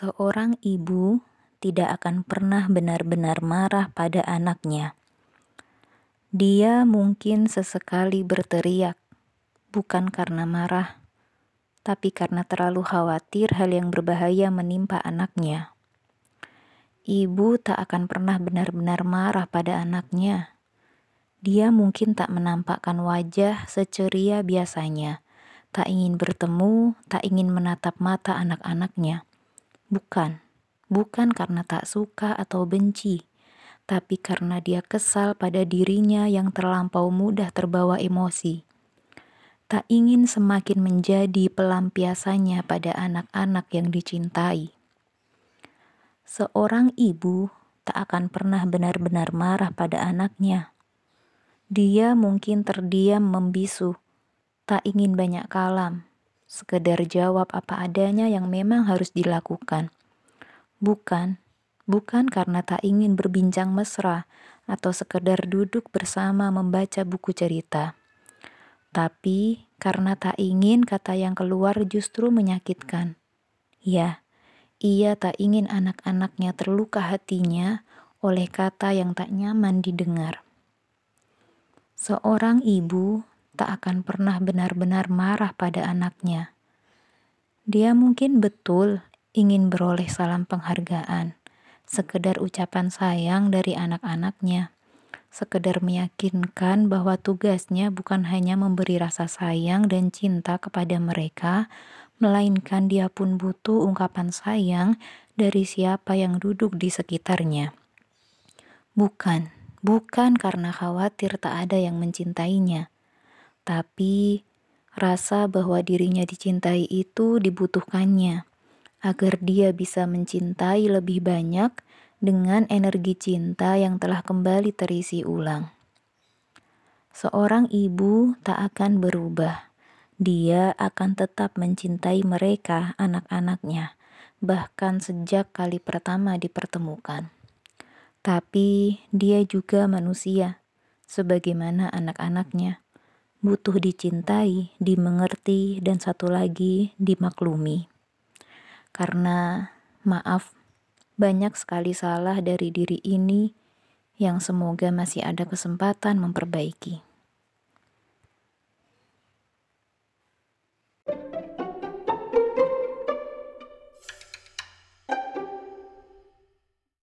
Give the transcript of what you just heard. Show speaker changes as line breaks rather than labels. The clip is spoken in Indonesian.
Seorang ibu tidak akan pernah benar-benar marah pada anaknya. Dia mungkin sesekali berteriak, bukan karena marah, tapi karena terlalu khawatir hal yang berbahaya menimpa anaknya. Ibu tak akan pernah benar-benar marah pada anaknya. Dia mungkin tak menampakkan wajah seceria biasanya, tak ingin bertemu, tak ingin menatap mata anak-anaknya Bukan, bukan karena tak suka atau benci, tapi karena dia kesal pada dirinya yang terlampau mudah terbawa emosi. Tak ingin semakin menjadi pelampiasannya pada anak-anak yang dicintai. Seorang ibu tak akan pernah benar-benar marah pada anaknya. Dia mungkin terdiam membisu, tak ingin banyak kalam, sekedar jawab apa adanya yang memang harus dilakukan. Bukan, bukan karena tak ingin berbincang mesra atau sekedar duduk bersama membaca buku cerita. Tapi karena tak ingin kata yang keluar justru menyakitkan. Ya, ia tak ingin anak-anaknya terluka hatinya oleh kata yang tak nyaman didengar. Seorang ibu tak akan pernah benar-benar marah pada anaknya. Dia mungkin betul ingin beroleh salam penghargaan, sekedar ucapan sayang dari anak-anaknya, sekedar meyakinkan bahwa tugasnya bukan hanya memberi rasa sayang dan cinta kepada mereka, melainkan dia pun butuh ungkapan sayang dari siapa yang duduk di sekitarnya. Bukan, bukan karena khawatir tak ada yang mencintainya tapi rasa bahwa dirinya dicintai itu dibutuhkannya agar dia bisa mencintai lebih banyak dengan energi cinta yang telah kembali terisi ulang. Seorang ibu tak akan berubah. Dia akan tetap mencintai mereka, anak-anaknya, bahkan sejak kali pertama dipertemukan. Tapi dia juga manusia, sebagaimana anak-anaknya butuh dicintai, dimengerti, dan satu lagi dimaklumi. Karena maaf, banyak sekali salah dari diri ini yang semoga masih ada kesempatan memperbaiki.